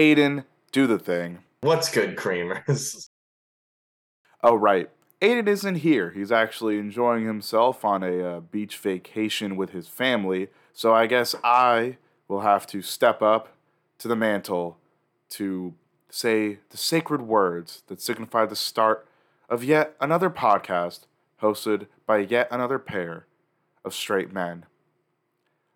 Aidan, do the thing. What's good, creamers? Oh, right. Aidan isn't here. He's actually enjoying himself on a uh, beach vacation with his family. So I guess I will have to step up to the mantle to say the sacred words that signify the start of yet another podcast hosted by yet another pair of straight men.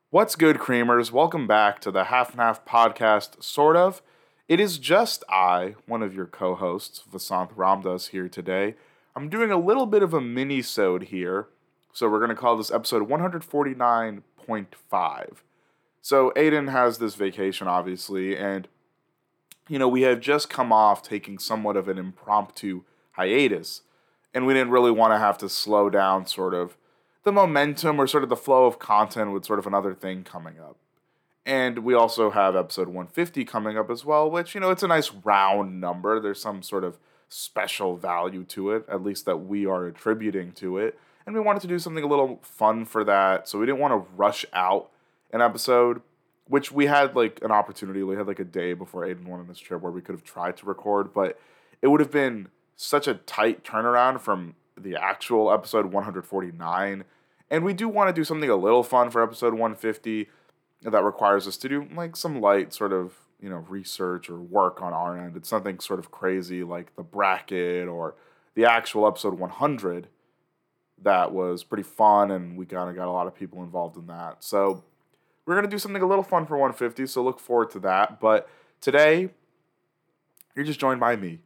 What's good, creamers? Welcome back to the Half and Half podcast, sort of. It is just I, one of your co-hosts, Vasanth Ramdas, here today. I'm doing a little bit of a mini-sode here, so we're going to call this episode 149.5. So Aidan has this vacation, obviously, and you know we have just come off taking somewhat of an impromptu hiatus, and we didn't really want to have to slow down, sort of the momentum or sort of the flow of content with sort of another thing coming up. And we also have episode 150 coming up as well, which, you know, it's a nice round number. There's some sort of special value to it, at least that we are attributing to it. And we wanted to do something a little fun for that. So we didn't want to rush out an episode, which we had like an opportunity. We had like a day before Aidan went on this trip where we could have tried to record, but it would have been such a tight turnaround from the actual episode 149. And we do want to do something a little fun for episode 150 that requires us to do like some light sort of, you know, research or work on our end. It's nothing sort of crazy like the bracket or the actual episode 100 that was pretty fun and we kind of got a lot of people involved in that. So we're going to do something a little fun for 150, so look forward to that. But today, you're just joined by me.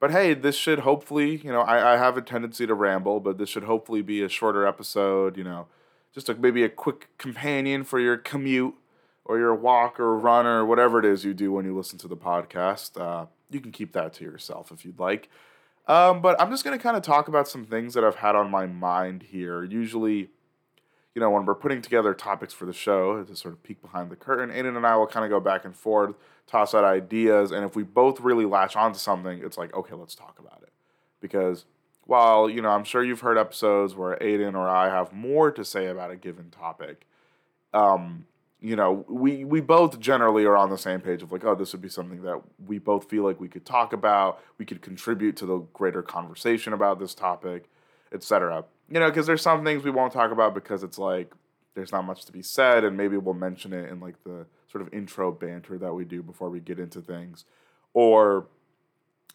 But hey, this should hopefully, you know, I, I have a tendency to ramble, but this should hopefully be a shorter episode, you know, just a, maybe a quick companion for your commute or your walk or run or whatever it is you do when you listen to the podcast. Uh, you can keep that to yourself if you'd like. Um, but I'm just going to kind of talk about some things that I've had on my mind here. Usually, you know, when we're putting together topics for the show, to sort of peek behind the curtain, Aidan and I will kind of go back and forth, toss out ideas, and if we both really latch onto something, it's like, okay, let's talk about it. Because while, you know, I'm sure you've heard episodes where Aidan or I have more to say about a given topic, um, you know, we we both generally are on the same page of like, oh, this would be something that we both feel like we could talk about, we could contribute to the greater conversation about this topic, etc. You know, because there's some things we won't talk about because it's like there's not much to be said, and maybe we'll mention it in like the sort of intro banter that we do before we get into things, or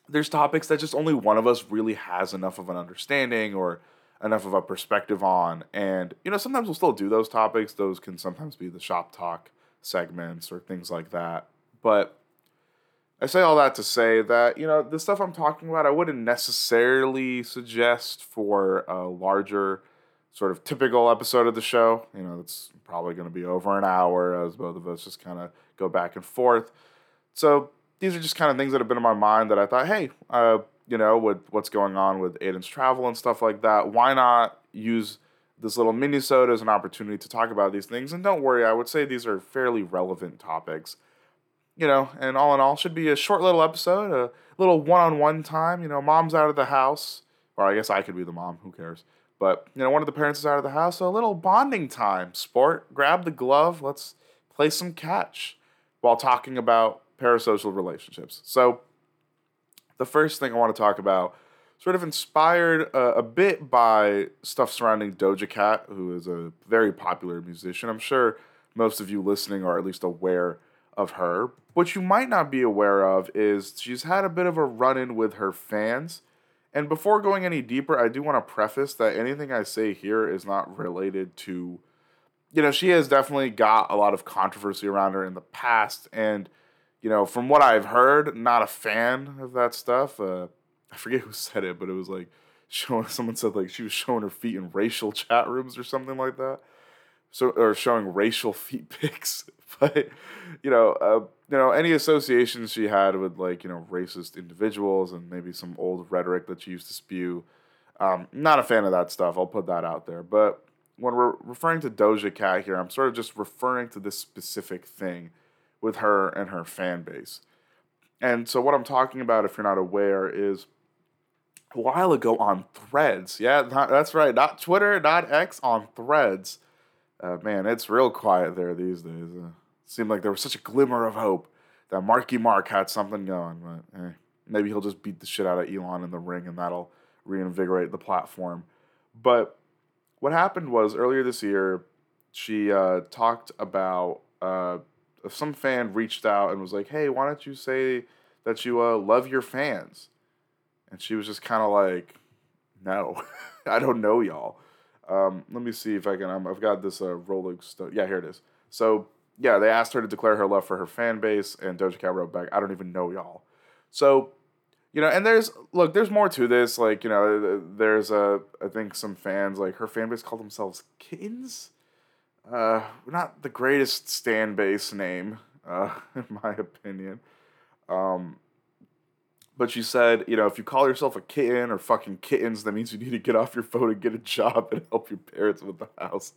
there's topics that just only one of us really has enough of an understanding or enough of a perspective on. And, you know, sometimes we'll still do those topics. Those can sometimes be the shop talk segments or things like that. But I say all that to say that, you know, the stuff I'm talking about, I wouldn't necessarily suggest for a larger, sort of typical episode of the show. You know, it's probably going to be over an hour as both of us just kind of go back and forth. So these are just kind of things that have been in my mind that I thought, hey, uh, you know, with what's going on with Aidan's travel and stuff like that, why not use this little mini-sode as an opportunity to talk about these things? And don't worry, I would say these are fairly relevant topics. You know, and all in all, should be a short little episode, a little one-on-one time. You know, mom's out of the house, or I guess I could be the mom. Who cares? But you know, one of the parents is out of the house, so a little bonding time. Sport, grab the glove, let's play some catch while talking about parasocial relationships. So, the first thing I want to talk about, sort of inspired uh, a bit by stuff surrounding Doja Cat, who is a very popular musician. I'm sure most of you listening are at least aware of her. What you might not be aware of is she's had a bit of a run in with her fans. And before going any deeper, I do want to preface that anything I say here is not related to, you know, she has definitely got a lot of controversy around her in the past. And, you know, from what I've heard, not a fan of that stuff. Uh, I forget who said it, but it was like showing, someone said like she was showing her feet in racial chat rooms or something like that. so or showing racial feet pics, but you know, uh, you know, any associations she had with like you know racist individuals and maybe some old rhetoric that she used to spew. Um, not a fan of that stuff. I'll put that out there. But when we're referring to Doja Cat here, I'm sort of just referring to this specific thing with her and her fan base. And so, what I'm talking about, if you're not aware, is a while ago on Threads. Yeah, not, that's right. Not Twitter, not X, on Threads. Uh, man, it's real quiet there these days. Uh, seemed like there was such a glimmer of hope that Marky Mark had something going, but eh, maybe he'll just beat the shit out of Elon in the ring and that'll reinvigorate the platform. But what happened was earlier this year, she uh, talked about uh, some fan reached out and was like, "Hey, why don't you say that you uh, love your fans?" And she was just kind of like, "No, I don't know y'all." Um, let me see if I can. Um, I've got this uh, Rolling Stone. Yeah, here it is. So yeah, they asked her to declare her love for her fan base, and Doja Cat wrote back, "I don't even know y'all." So you know, and there's look, there's more to this. Like you know, there's a I think some fans like her fan base call themselves kittens. Uh, not the greatest stand base name, uh, in my opinion. Um, but she said, you know, if you call yourself a kitten or fucking kittens, that means you need to get off your phone and get a job and help your parents with the house.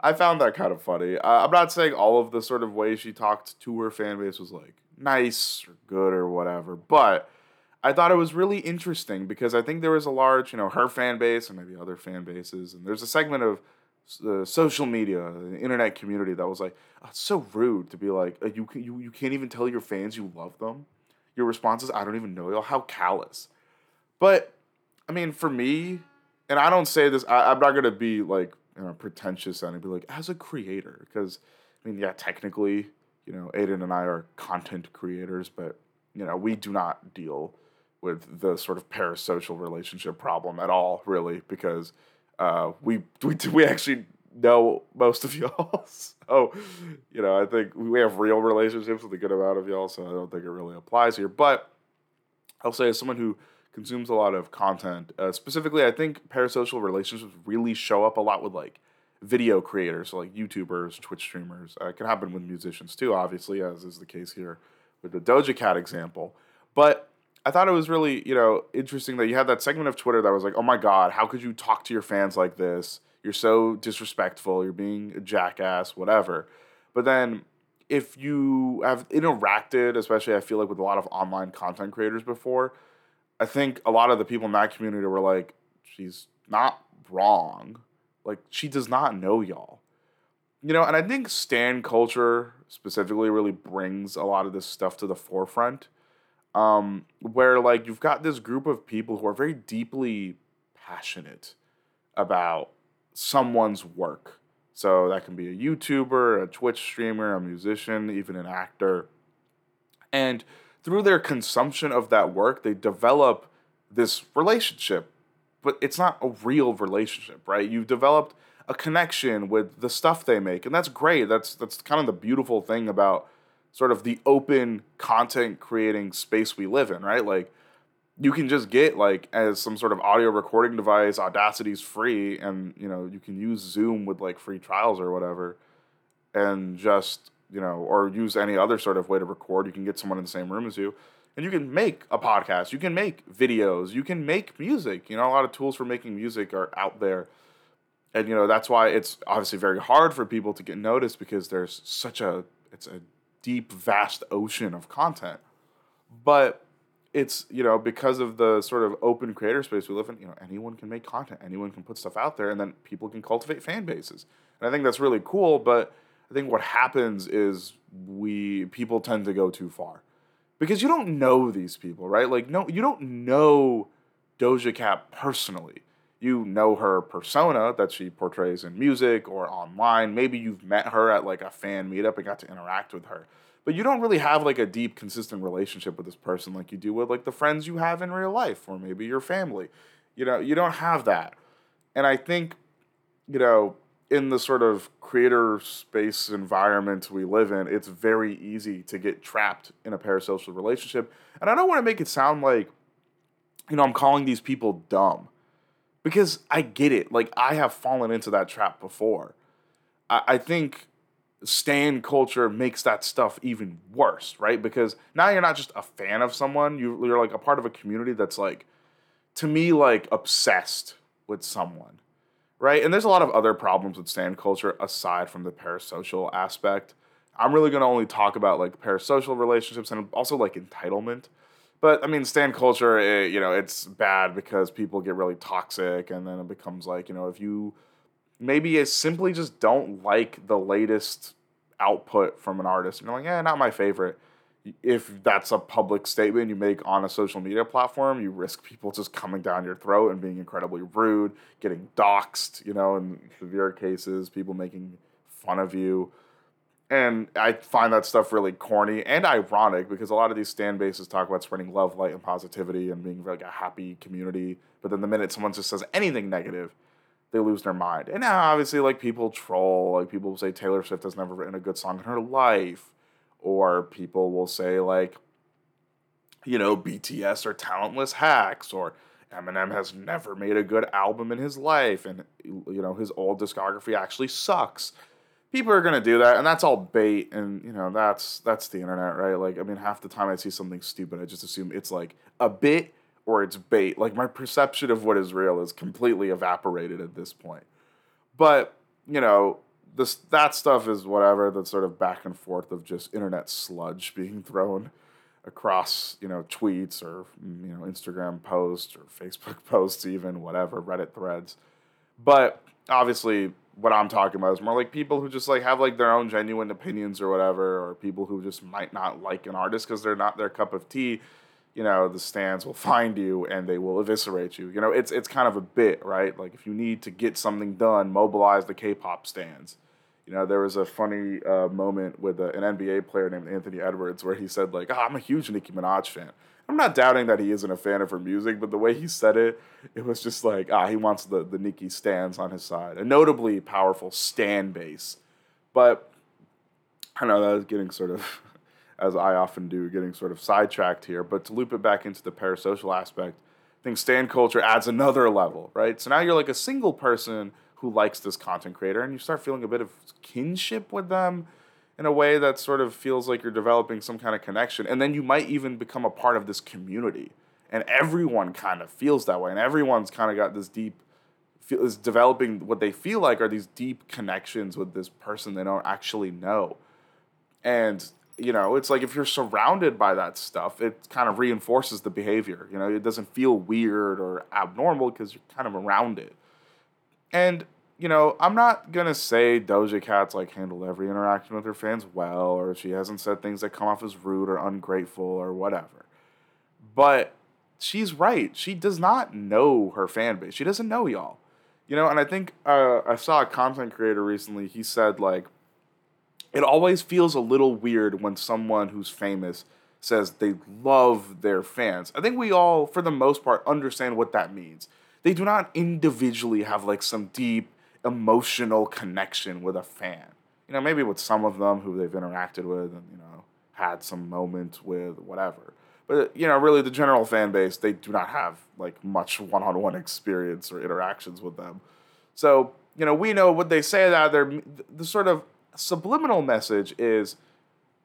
I found that kind of funny. Uh, I'm not saying all of the sort of way she talked to her fan base was like nice or good or whatever, but I thought it was really interesting because I think there was a large, you know, her fan base and maybe other fan bases, and there's a segment of the social media, the internet community that was like, oh, it's so rude to be like, uh, you, you you can't even tell your fans you love them. Your response is, I don't even know y'all. How callous. But I mean, for me, and I don't say this, I, am not gonna be like you know, pretentious and be like, as a creator, because I mean, yeah, technically, you know, Aidan and I are content creators, but you know, we do not deal with the sort of parasocial relationship problem at all, really, because uh, we we we actually know most of y'all. so, you know, I think we have real relationships with a good amount of y'all, so I don't think it really applies here. But I'll say, as someone who consumes a lot of content, uh, specifically, I think parasocial relationships really show up a lot with like video creators, so like YouTubers, Twitch streamers. Uh, it can happen with musicians too, obviously, as is the case here with the Doja Cat example. But I thought it was really, you know, interesting that you had that segment of Twitter that was like, "Oh my God, how could you talk to your fans like this? You're so disrespectful. You're being a jackass, whatever." But then, if you have interacted, especially I feel like with a lot of online content creators before, I think a lot of the people in that community were like, "She's not wrong. Like she does not know y'all." You know, and I think stan culture specifically really brings a lot of this stuff to the forefront um, where like you've got this group of people who are very deeply passionate about someone's work. So that can be a YouTuber, a Twitch streamer, a musician, even an actor. And through their consumption of that work, they develop this relationship. But it's not a real relationship, right? You've developed a connection with the stuff they make. And that's great. That's that's kind of the beautiful thing about sort of the open content creating space we live in, right? Like you can just get like as some sort of audio recording device, Audacity's free, and you know, you can use Zoom with like free trials or whatever, and just, you know, or use any other sort of way to record. You can get someone in the same room as you. And you can make a podcast, you can make videos, you can make music. You know, a lot of tools for making music are out there. And you know, that's why it's obviously very hard for people to get noticed because there's such a it's a deep, vast ocean of content. But it's, you know, because of the sort of open creator space we live in, you know, anyone can make content, anyone can put stuff out there, and then people can cultivate fan bases. And I think that's really cool, but I think what happens is we people tend to go too far. Because you don't know these people, right? Like no you don't know Doja Cat personally. You know her persona that she portrays in music or online. Maybe you've met her at like a fan meetup and got to interact with her. But you don't really have like a deep, consistent relationship with this person like you do with like the friends you have in real life or maybe your family. You know, you don't have that. And I think, you know, in the sort of creator space environment we live in, it's very easy to get trapped in a parasocial relationship. And I don't want to make it sound like, you know, I'm calling these people dumb because I get it. Like I have fallen into that trap before. I, I think stan culture makes that stuff even worse, right? Because now you're not just a fan of someone, you, you're like a part of a community that's like, to me, like obsessed with someone, right? And there's a lot of other problems with stan culture aside from the parasocial aspect. I'm really to only talk about like parasocial relationships and also like entitlement. But I mean, stand culture, it, you know, it's bad because people get really toxic, and then it becomes like, you know, if you maybe it's simply just don't like the latest output from an artist, and you're like, yeah, not my favorite. If that's a public statement you make on a social media platform, you risk people just coming down your throat and being incredibly rude, getting doxxed, you know, in severe cases, people making fun of you and I find that stuff really corny and ironic because a lot of these stan bases talk about spreading love, light, and positivity and being like a happy community. But then the minute someone just says anything negative, they lose their mind. And now, obviously, like people troll, like people say Taylor Swift has never written a good song in her life, or people will say like, you know, BTS are talentless hacks, or Eminem has never made a good album in his life, and you know his old discography actually sucks people are gonna do that, and that's all bait, and you know that's that's the internet, right? Like, I mean, half the time I see something stupid, I just assume it's like a bit or it's bait. Like my perception of what is real is completely evaporated at this point. But you know, this that stuff is whatever. That sort of back and forth of just internet sludge being thrown across, you know, tweets or mm, you know Instagram posts or Facebook posts, even whatever Reddit threads. But obviously, what I'm talking about is more like people who just like have like their own genuine opinions or whatever, or people who just might not like an artist because they're not their cup of tea. You know, the stands will find you and they will eviscerate you. You know, it's it's kind of a bit, right? Like if you need to get something done, mobilize the K-pop stands. You know, there was a funny uh, moment with a, an NBA player named Anthony Edwards where he said like, oh, "I'm a huge Nicki Minaj fan." I'm not doubting that he isn't a fan of her music, but the way he said it, it was just like, ah, he wants the, the Nicki stans on his side. A notably powerful stand base. But I know that was getting sort of, as I often do, getting sort of sidetracked here. But to loop it back into the parasocial aspect, I think stand culture adds another level, right? So now you're like a single person who likes this content creator and you start feeling a bit of kinship with them in a way that sort of feels like you're developing some kind of connection. And then you might even become a part of this community. And everyone kind of feels that way. And everyone's kind of got this deep, is developing what they feel like are these deep connections with this person they don't actually know. And, you know, it's like if you're surrounded by that stuff, it kind of reinforces the behavior. You know, it doesn't feel weird or abnormal because you're kind of around it. And you know, I'm not gonna say Doja Cat's like handled every interaction with her fans well, or she hasn't said things that come off as rude or ungrateful or whatever. But she's right. She does not know her fan base. She doesn't know y'all. You know, and I think uh, I saw a content creator recently. He said like, it always feels a little weird when someone who's famous says they love their fans. I think we all, for the most part, understand what that means. They do not individually have like some deep emotional connection with a fan. You know, maybe with some of them who they've interacted with and, you know, had some moment with, whatever. But, you know, really the general fan base, they do not have like much one on one experience or interactions with them. So, you know, we know what they say that they're the sort of subliminal message is,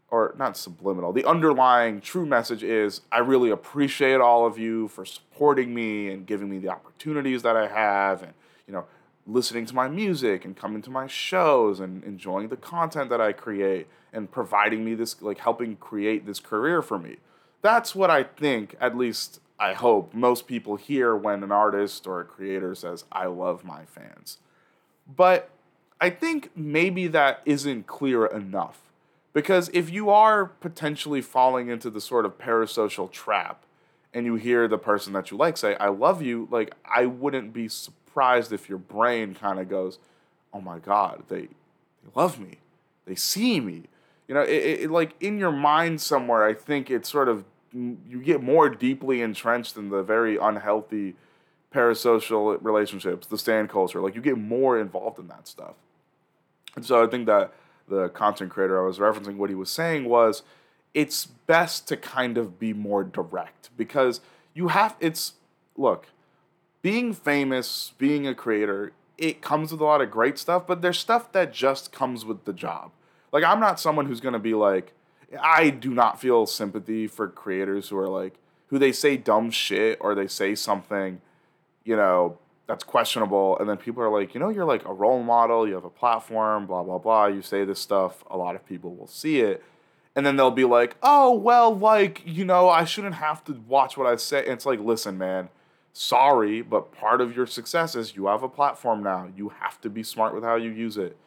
or not subliminal, the underlying true message is I really appreciate all of you for supporting me and giving me the opportunities that I have and, you know, listening to my music and coming to my shows and enjoying the content that I create and providing me this, like helping create this career for me. That's what I think, at least I hope, most people hear when an artist or a creator says, I love my fans. But I think maybe that isn't clear enough. Because if you are potentially falling into the sort of parasocial trap and you hear the person that you like say, I love you, like, I wouldn't be surprised surprised if your brain kind of goes, "Oh my God, they they love me, they see me." You know, it, it, like in your mind somewhere, I think it's sort of you get more deeply entrenched in the very unhealthy parasocial relationships, the stand culture. Like you get more involved in that stuff. And so I think that the content creator I was referencing, what he was saying was, it's best to kind of be more direct because you have. It's look being famous, being a creator, it comes with a lot of great stuff, but there's stuff that just comes with the job. Like I'm not someone who's gonna be like, I do not feel sympathy for creators who are like who they say dumb shit or they say something, you know, that's questionable, and then people are like, you know, you're like a role model, you have a platform, blah blah blah. You say this stuff, a lot of people will see it, and then they'll be like, oh well, like you know, I shouldn't have to watch what I say. And it's like, listen, man, sorry, but part of your success is you have a platform now. You have to be smart with how you use it.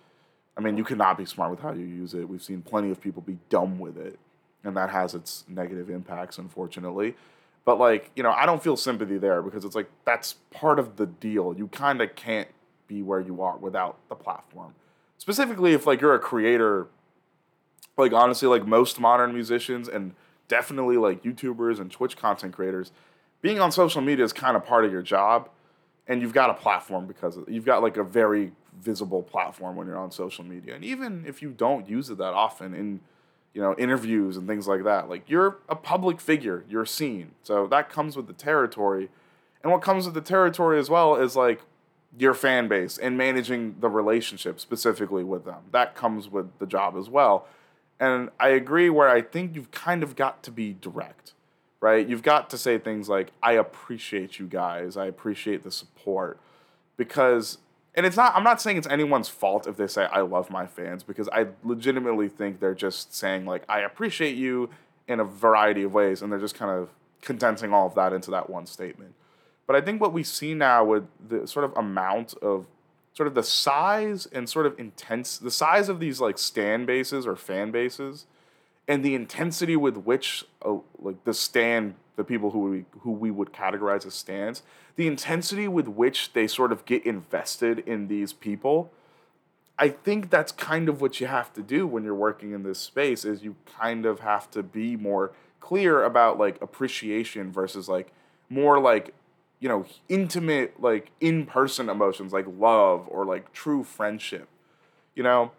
I mean, you cannot be smart with how you use it. We've seen plenty of people be dumb with it, and that has its negative impacts, unfortunately. But like, you know, I don't feel sympathy there because it's like that's part of the deal. You kind of can't be where you are without the platform. Specifically if like you're a creator like honestly like most modern musicians and definitely like YouTubers and Twitch content creators, being on social media is kind of part of your job and you've got a platform because of, you've got like a very visible platform when you're on social media. And even if you don't use it that often in you know, interviews and things like that. Like you're a public figure, you're seen. So that comes with the territory. And what comes with the territory as well is like your fan base and managing the relationship specifically with them. That comes with the job as well. And I agree where I think you've kind of got to be direct, right? You've got to say things like, I appreciate you guys, I appreciate the support. Because and it's not i'm not saying it's anyone's fault if they say i love my fans because i legitimately think they're just saying like i appreciate you in a variety of ways and they're just kind of condensing all of that into that one statement but i think what we see now with the sort of amount of sort of the size and sort of intense the size of these like stand bases or fan bases and the intensity with which uh, like the stand the people who we who we would categorize as stands, the intensity with which they sort of get invested in these people, I think that's kind of what you have to do when you're working in this space is you kind of have to be more clear about like appreciation versus like more like you know intimate like in-person emotions like love or like true friendship you know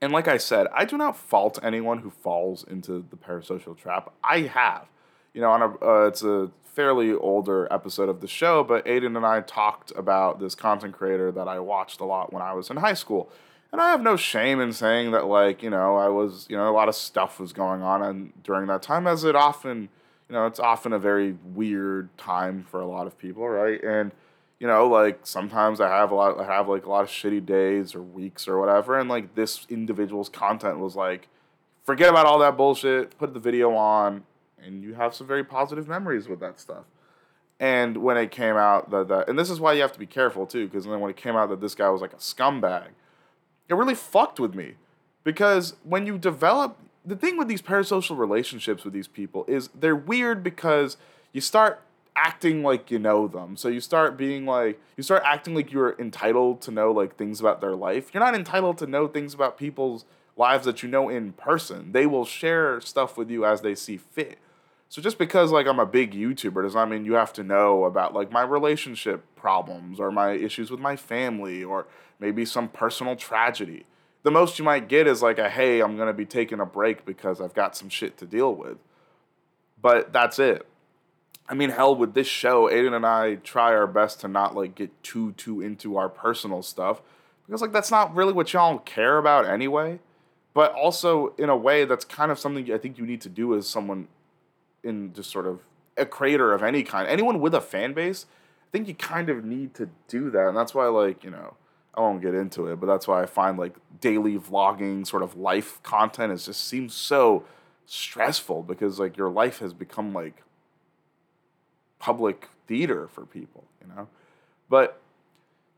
and like i said i do not fault anyone who falls into the parasocial trap i have you know, on a uh, it's a fairly older episode of the show, but Aidan and I talked about this content creator that I watched a lot when I was in high school. And I have no shame in saying that, like, you know, I was, you know, a lot of stuff was going on and during that time, as it often, you know, it's often a very weird time for a lot of people, right? And, you know, like sometimes I have a lot, I have like a lot of shitty days or weeks or whatever, and like this individual's content was like, forget about all that bullshit, put the video on, and you have some very positive memories with that stuff. And when it came out that, that and this is why you have to be careful too, because then when it came out that this guy was like a scumbag, it really fucked with me. Because when you develop the thing with these parasocial relationships with these people is they're weird because you start acting like you know them. So you start being like you start acting like you're entitled to know like things about their life. You're not entitled to know things about people's lives that you know in person. They will share stuff with you as they see fit. So just because like I'm a big YouTuber does not mean you have to know about like my relationship problems or my issues with my family or maybe some personal tragedy. The most you might get is like a hey, I'm going to be taking a break because I've got some shit to deal with. But that's it. I mean, hell, with this show, Aidan and I try our best to not like get too too into our personal stuff because like that's not really what y'all care about anyway. But also in a way, that's kind of something I think you need to do as someone in just sort of a creator of any kind, anyone with a fan base, I think you kind of need to do that. And that's why, like, you know, I won't get into it, but that's why I find like daily vlogging, sort of life content, is just seems so stressful because like your life has become like public theater for people, you know? But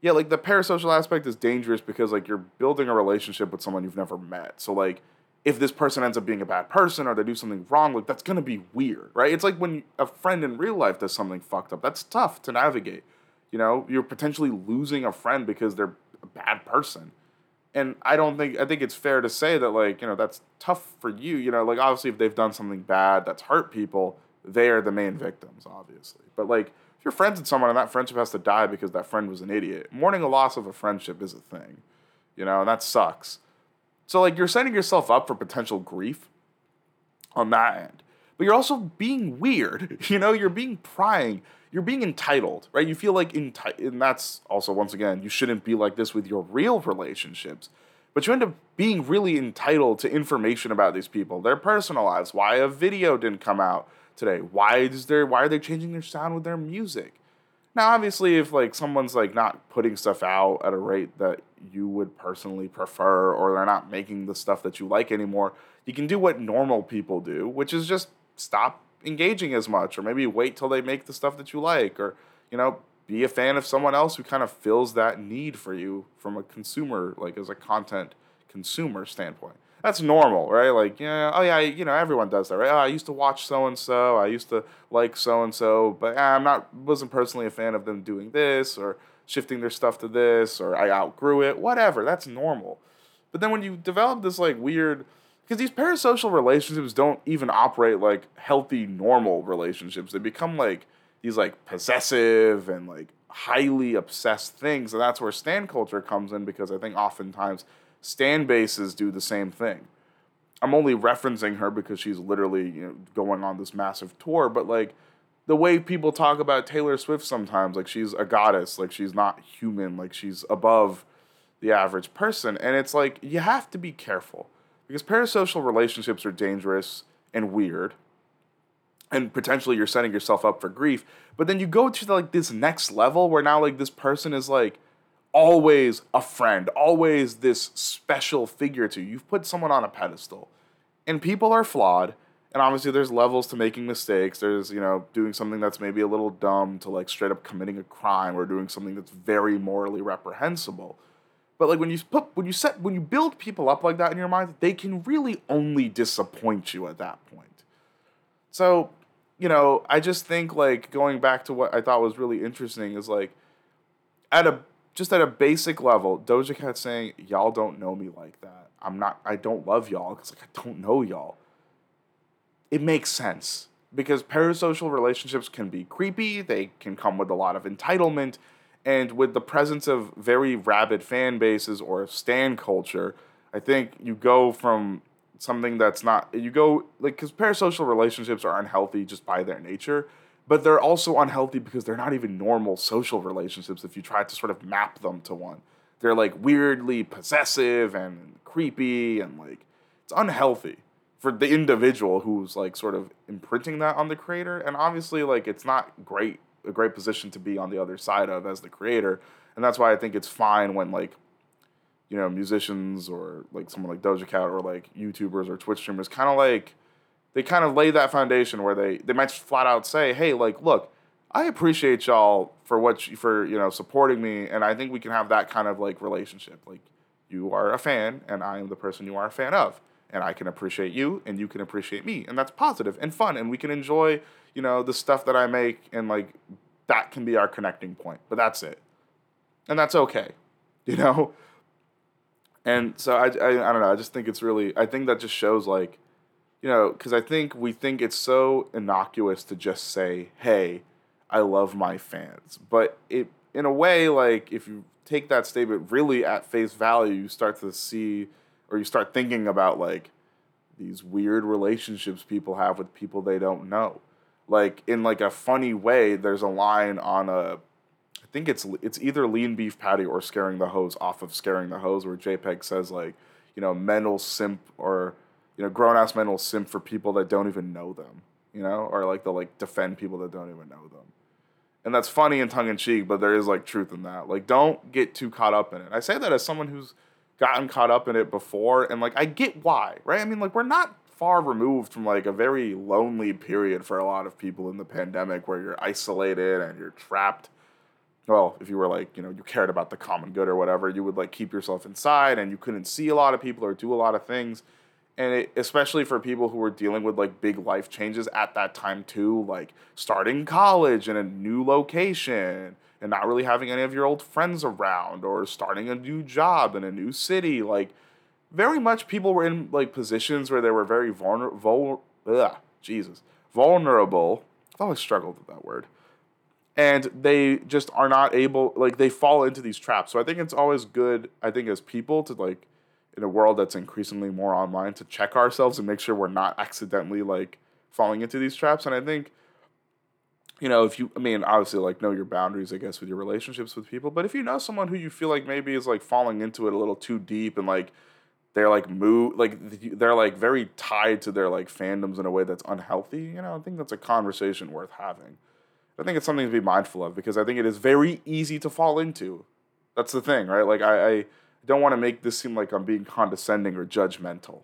yeah, like the parasocial aspect is dangerous because like you're building a relationship with someone you've never met. So like if this person ends up being a bad person or they do something wrong, like that's gonna be weird, right? It's like when a friend in real life does something fucked up. That's tough to navigate. You know, you're potentially losing a friend because they're a bad person. And I don't think I think it's fair to say that like, you know, that's tough for you. You know, like obviously if they've done something bad that's hurt people, they are the main victims, obviously. But like if you're friends with someone and that friendship has to die because that friend was an idiot, mourning a loss of a friendship is a thing. You know, and that sucks. So like you're setting yourself up for potential grief on that end. but you're also being weird. You know, you're being prying. You're being entitled, right? You feel like enti- and that's also once again, you shouldn't be like this with your real relationships. But you end up being really entitled to information about these people, their personal lives, why a video didn't come out today, why is there why are they changing their sound with their music? Now, obviously, if like someone's like not putting stuff out at a rate that you would personally prefer, or they're not making the stuff that you like anymore, you can do what normal people do, which is just stop engaging as much, or maybe wait till they make the stuff that you like, or you know, be a fan of someone else who kind of fills that need for you from a consumer, like as a content consumer standpoint. That's normal, right? Like, yeah, oh yeah, you know, everyone does that, right? Oh, I used to watch so and so, I used to like so and so, but eh, I'm not, wasn't personally a fan of them doing this or shifting their stuff to this, or I outgrew it, whatever. That's normal. But then when you develop this like weird, because these parasocial relationships don't even operate like healthy, normal relationships. They become like these like possessive and like highly obsessed things, and that's where stan culture comes in because I think oftentimes stan bases do the same thing. I'm only referencing her because she's literally you know, going on this massive tour, but like the way people talk about Taylor Swift sometimes, like she's a goddess, like she's not human, like she's above the average person. And it's like you have to be careful because parasocial relationships are dangerous and weird. And potentially you're setting yourself up for grief. But then you go to like this next level where now like this person is like always a friend, always this special figure to you. You've put someone on a pedestal. And people are flawed. And obviously there's levels to making mistakes. There's, you know, doing something that's maybe a little dumb to like straight up committing a crime or doing something that's very morally reprehensible. But like when you put when you set when you build people up like that in your mind, they can really only disappoint you at that point. So, you know, I just think like going back to what I thought was really interesting is like at a just at a basic level, Doja Cat saying, Y'all don't know me like that. I'm not, I don't love y'all because like, I don't know y'all. It makes sense because parasocial relationships can be creepy, they can come with a lot of entitlement, and with the presence of very rabid fan bases or stan culture, I think you go from something that's not, you go, like, because parasocial relationships are unhealthy just by their nature but they're also unhealthy because they're not even normal social relationships if you try to sort of map them to one. They're like weirdly possessive and creepy and like it's unhealthy for the individual who's like sort of imprinting that on the creator and obviously like it's not great a great position to be on the other side of as the creator and that's why I think it's fine when like you know musicians or like someone like Doja Cat or like YouTubers or Twitch streamers kind of like they kind of lay that foundation where they they might flat out say, "Hey, like, look, I appreciate y'all for what you, for you know supporting me, and I think we can have that kind of like relationship. Like, you are a fan, and I am the person you are a fan of, and I can appreciate you, and you can appreciate me, and that's positive and fun, and we can enjoy you know the stuff that I make, and like that can be our connecting point. But that's it, and that's okay, you know. And so I, I I don't know. I just think it's really. I think that just shows like you know, because I think we think it's so innocuous to just say, "Hey, I love my fans," but it, in a way, like if you take that statement really at face value, you start to see, or you start thinking about like these weird relationships people have with people they don't know. Like in like a funny way, there's a line on a, I think it's it's either lean beef patty or Scaring the Hoes off of Scaring the Hoes, where JPEG says like, you know, mental simp or you know, grown ass men will simp for people that don't even know them, you know, or like they'll like defend people that don't even know them. And that's funny and tongue in cheek, but there is like truth in that. Like, don't get too caught up in it. I say that as someone who's gotten caught up in it before, and like I get why, right? I mean, like we're not far removed from like a very lonely period for a lot of people in the pandemic where you're isolated and you're trapped. Well, if you were like, you know, you cared about the common good or whatever, you would like keep yourself inside and you couldn't see a lot of people or do a lot of things and it, especially for people who were dealing with like big life changes at that time too like starting college in a new location and not really having any of your old friends around or starting a new job in a new city like very much people were in like positions where they were very vulnerable vul- jesus vulnerable. I've always struggled with that word. And they just are not able like they fall into these traps. So i think it's always good i think as people to like in a world that's increasingly more online to check ourselves and make sure we're not accidentally like falling into these traps. And I think, you know, if you, I mean, obviously, like, know your boundaries, I guess, with your relationships with people. But if you know someone who you feel like maybe is like falling into it a little too deep and like, they're like move like they're like very tied to their like fandoms in a way that's unhealthy you know i think that's a conversation worth having i think it's something to be mindful of because i think it is very easy to fall into that's the thing right like i, I don't want to make this seem like i'm being condescending or judgmental.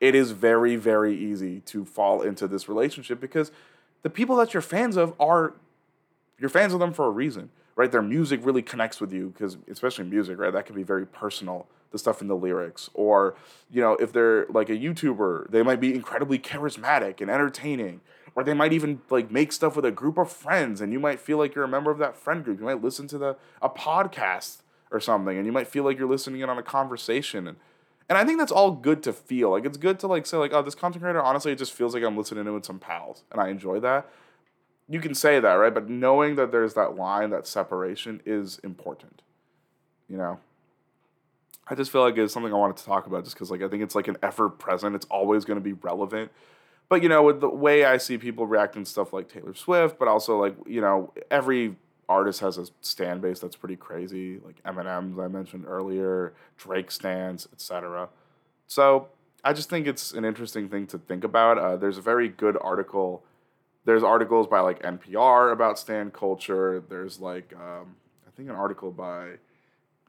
It is very very easy to fall into this relationship because the people that you're fans of are you're fans of them for a reason right? Their music really connects with you because especially music right? That can be very personal the stuff in the lyrics. Or you know if they're like a youtuber they might be incredibly charismatic and entertaining. Or they might even like make stuff with a group of friends and you might feel like you're a member of that friend group. You might listen to the a podcast or something and you might feel like you're listening in on a conversation and and I think that's all good to feel. Like it's good to like say like, oh, this content creator, honestly, it just feels like I'm listening it with some pals, and I enjoy that. You can say that, right? But knowing that there's that line, that separation is important. You know. I just feel like it's something I wanted to talk about just because like I think it's like an ever present. It's always going to be relevant. But you know, with the way I see people reacting stuff like Taylor Swift, but also like you know, every artist has a stand base that's pretty crazy, like Eminem's I mentioned earlier, Drake stands, etc. So I just think it's an interesting thing to think about. Uh, there's a very good article. There's articles by like NPR about stand culture. There's like um, I think an article by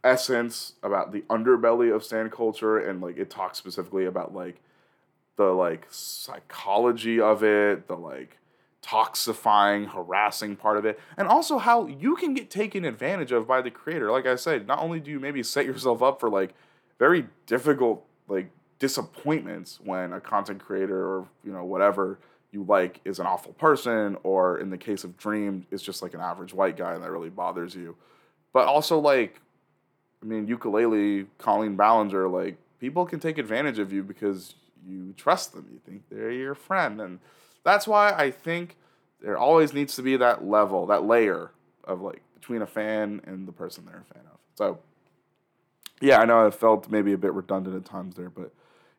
essence about the underbelly of stand culture and like it talks specifically about like the like psychology of it the like toxifying harassing part of it and also how you can get taken advantage of by the creator like i said not only do you maybe set yourself up for like very difficult like disappointments when a content creator or you know whatever you like is an awful person or in the case of dream is just like an average white guy and that really bothers you but also like I mean, ukulele, Colleen Ballinger, like people can take advantage of you because you trust them. You think they're your friend, and that's why I think there always needs to be that level, that layer of like between a fan and the person they're a fan of. So, yeah, I know I felt maybe a bit redundant at times there, but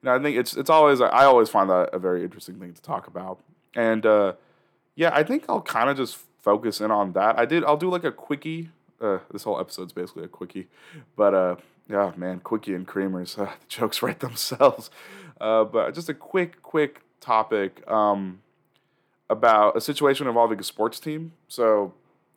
you know, I think it's it's always I always find that a very interesting thing to talk about, and uh, yeah, I think I'll kind of just focus in on that. I did I'll do like a quickie uh, this whole episode's basically a quickie, but uh, yeah, man, quickie and creamers, uh, the jokes write themselves. Uh, but just a quick, quick topic um, about a situation involving a sports team. So,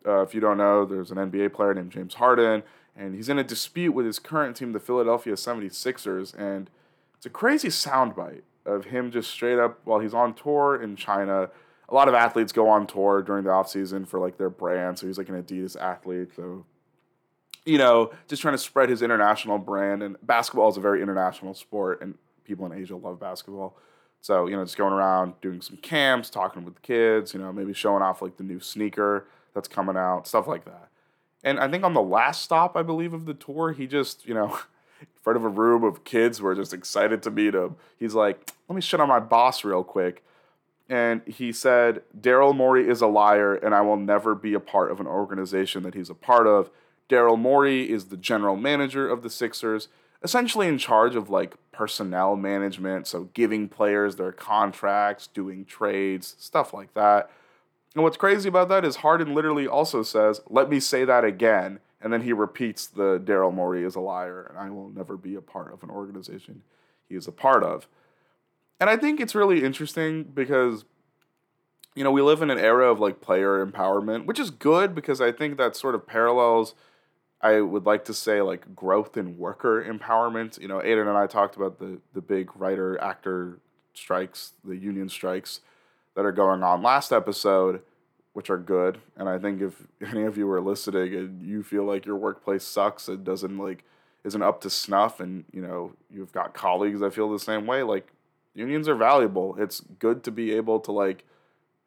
uh, if you don't know, there's an NBA player named James Harden, and he's in a dispute with his current team, the Philadelphia 76ers, and it's a crazy soundbite of him just straight up while he's on tour in China a lot of athletes go on tour during the off season for like their brand. So he's like an Adidas athlete. So you know, just trying to spread his international brand. And basketball is a very international sport, and people in Asia love basketball. So you know, just going around doing some camps, talking with the kids. You know, maybe showing off like the new sneaker that's coming out, stuff like that. And I think on the last stop, I believe of the tour, he just you know. In front of a room of kids who are just excited to meet him. He's like, let me shit on my boss real quick and he said Daryl Morey is a liar and I will never be a part of an organization that he's a part of. Daryl Morey is the general manager of the Sixers, essentially in charge of like personnel management, so giving players their contracts, doing trades, stuff like that. And what's crazy about that is Harden literally also says, "Let me say that again." And then he repeats the Daryl Morey is a liar and I will never be a part of an organization he is a part of. And I think it's really interesting because you know, we live in an era of like player empowerment, which is good because I think that sort of parallels I would like to say like growth in worker empowerment. You know, Aidan and I talked about the the big writer actor strikes, the union strikes that are going on last episode, which are good. And I think if any of you are listening and you feel like your workplace sucks, and doesn't like isn't up to snuff, and you know you've got colleagues that feel the same way, like unions are valuable. It's good to be able to like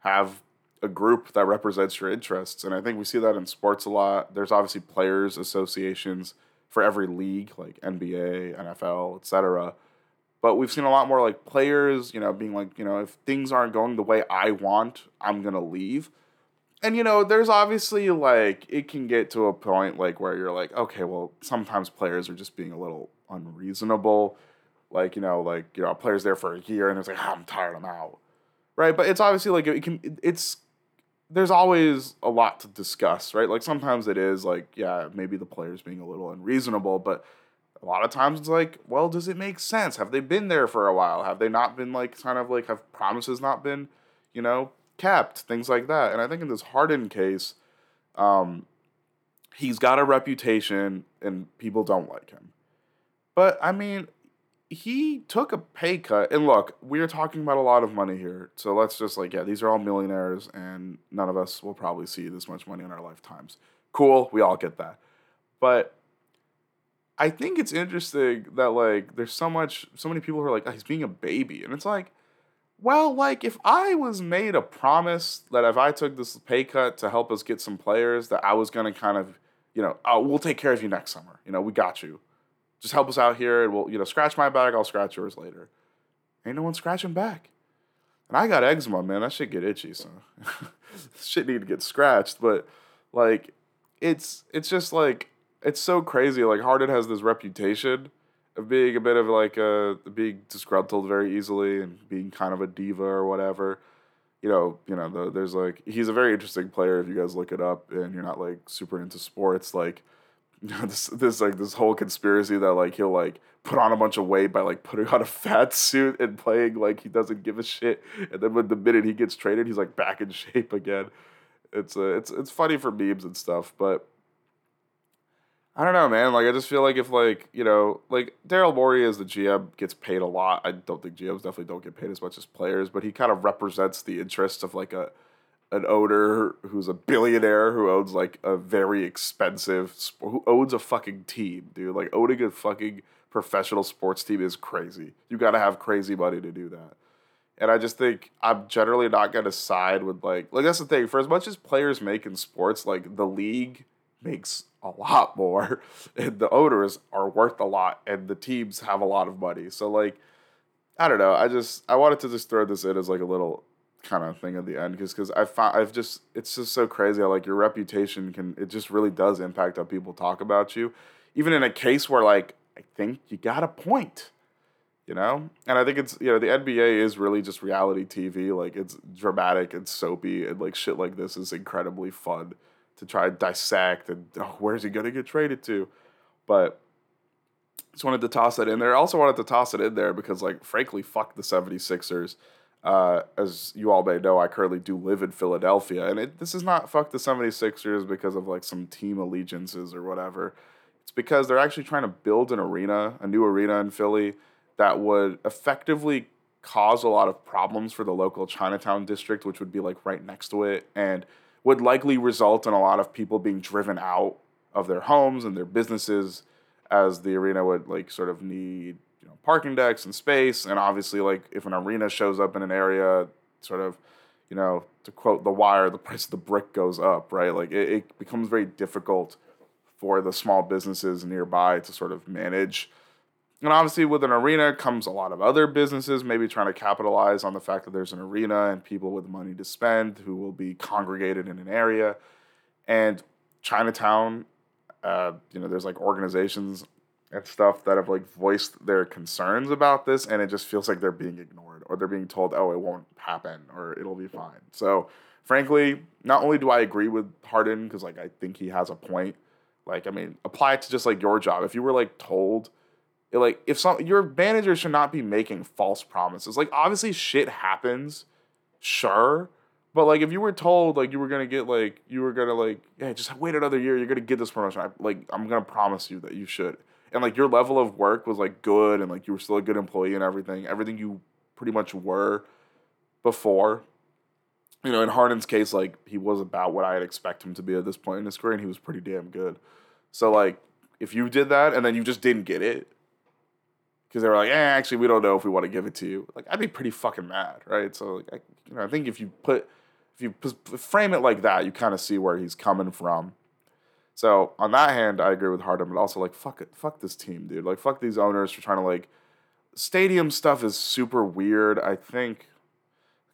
have a group that represents your interests. And I think we see that in sports a lot. There's obviously players associations for every league, like NBA, NFL, etc. But we've seen a lot more like players, you know, being like, you know, if things aren't going the way I want, I'm gonna leave. And you know, there's obviously like it can get to a point like where you're like, okay, well, sometimes players are just being a little unreasonable like you know like you know a player's there for a year and it's like oh, i'm tired i'm out right? But it's obviously like it can. It's there's always a lot to discuss, right? Like sometimes it is like, yeah, maybe the player's being a little unreasonable, but a lot of times it's like, well, does it make sense? Have they been there for a while? Have they not been like kind of like have promises not been, you know, kept? Things like that. And I think in this Harden case, um, he's got a reputation and people don't like him. But I mean, he took a pay cut. And look, we're talking about a lot of money here. So let's just like, yeah, these are all millionaires and none of us will probably see this much money in our lifetimes. Cool, we all get that. But I think it's interesting that like there's so much so many people who are like, oh, he's being a baby. And it's like, well, like if I was made a promise that if I took this pay cut to help us get some players, that I was gonna kind of, you know, oh, we'll take care of you next summer. You know, we got you just help us out here and we'll, you know, scratch my back, I'll scratch yours later. Ain't no one scratching back. And I got eczema, man. That shit get itchy, so shit need to get scratched. But like it's it's just like it's so crazy. Like Harden has this reputation of being a bit of like a being disgruntled very easily and being kind of a diva or whatever. You know, you know, the, there's like he's a very interesting player if you guys look it up and you're not like super into sports. Like this this like this whole conspiracy that like he'll like put on a bunch of weight by like putting on a fat suit and playing like he doesn't give a shit, and then when the minute he gets traded, he's like back in shape again. It's uh, it's it's funny for memes and stuff, but I don't know, man. Like I just feel like if like you know like Daryl Morey as the GM gets paid a lot. I don't think GMs definitely don't get paid as much as players, but he kind of represents the interests of like a an owner who's a billionaire who owns like a very expensive who owns a fucking team, dude. Like owning a fucking professional sports team is crazy. You got to have crazy money to do that. And I just think I'm generally not going to side with like like that's the thing. For as much as players make in sports, like the league makes a lot more, and the owners are worth a lot, and the teams have a lot of money. So like, I don't know. I just I wanted to just throw this in as like a little kind of thing at the end because because I found I've just it's just so crazy how like your reputation can it just really does impact how people talk about you, even in a case where like I think you got a point, you know, and I think it's you know the NBA is really just reality TV like it's dramatic and soapy and like shit like this is incredibly fun to try to dissect and oh, where's he gonna get traded to, but. Just wanted to toss that in there. I also wanted to toss it in there because, like, frankly, fuck the 76ers uh, as you all may know, I currently do live in Philadelphia, and it, this is not fuck the 76ers because of like some team allegiances or whatever. It's because they're actually trying to build an arena, a new arena in Philly that would effectively cause a lot of problems for the local Chinatown district, which would be like right next to it, and would likely result in a lot of people being driven out of their homes and their businesses as the arena would like sort of need parking decks and space. And obviously, like if an arena shows up in an area, sort of, you know, to quote The Wire, the price of the brick goes up, right? Like it, it becomes very difficult for the small businesses nearby to sort of manage. And obviously, with an arena comes a lot of other businesses maybe trying to capitalize on the fact that there's an arena and people with money to spend who will be congregated in an area. And Chinatown, uh, you know, there's like organizations and stuff that have like voiced their concerns about this and it just feels like they're being ignored or they're being told oh it won't happen or it'll be fine. So frankly not only do i agree with harden because like i think he has a point like i mean apply it to just like your job. If you were like told like if some your manager should not be making false promises. Like obviously shit happens sure but like if you were told like you were gonna get like you were gonna like yeah just wait another year you're gonna get this promotion I, like i'm gonna promise you that you should and like your level of work was like good and like you were still a good employee and everything everything you pretty much were before you know in harden's case like he was about what i'd expect him to be at this point in his career and he was pretty damn good so like if you did that and then you just didn't get it because they were like, eh, actually, we don't know if we want to give it to you. Like, I'd be pretty fucking mad, right? So, like, I, you know, I think if you put, if you frame it like that, you kind of see where he's coming from. So on that hand, I agree with Harden, but also like fuck it, fuck this team, dude. Like fuck these owners for trying to like stadium stuff is super weird. I think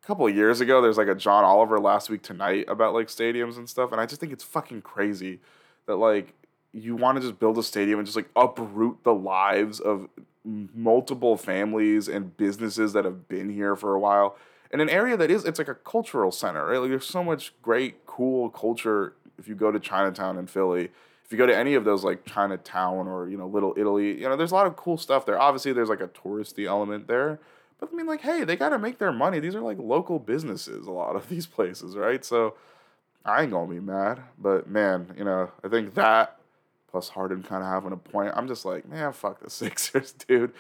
a couple of years ago there's like a John Oliver last week tonight about like stadiums and stuff, and I just think it's fucking crazy that like you want to just build a stadium and just like uproot the lives of multiple families and businesses that have been here for a while in an area that is it's like a cultural center. Right? Like there's so much great, cool culture if you go to Chinatown in Philly. If you go to any of those like Chinatown or you know Little Italy, you know there's a lot of cool stuff there. Obviously, there's like a touristy element there, but I mean like hey, they got to make their money. These are like local businesses. A lot of these places, right? So I ain't gonna be mad. But man, you know I think that plus Harden kind of having a point. I'm just like man, fuck the Sixers, dude,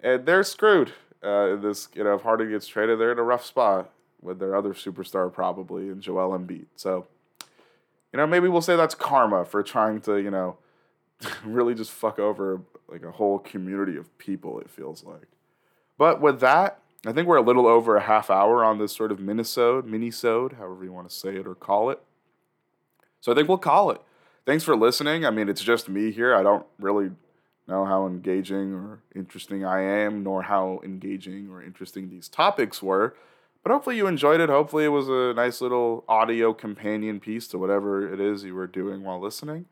and they're screwed. Uh, this you know if Harden gets traded, they're in a rough spot with their other superstar probably and Joel Embiid. So you know, maybe we'll say that's karma for trying to, you know, really just fuck over like a whole community of people, it feels like. But with that, I think we're a little over a half hour on this sort of minisode, minisode, however you want to say it or call it. So I think we'll call it. Thanks for listening. I mean, it's just me here. I don't really know how engaging or interesting I am, nor how engaging or interesting these topics were. But hopefully you enjoyed it. Hopefully it was a nice little audio companion piece to whatever it is you were doing while listening.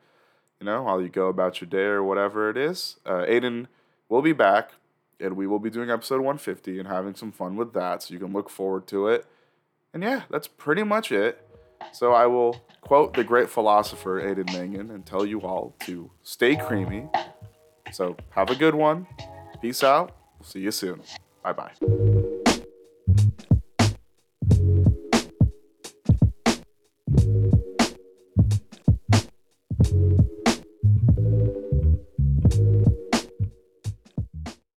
You know, while you go about your day or whatever it is. Uh, Aidan will be back, and we will be doing episode 150 and having some fun with that. So you can look forward to it. And yeah, that's pretty much it. So I will quote the great philosopher Aidan Mangan and tell you all to stay creamy. So have a good one. Peace out. See you soon. Bye bye.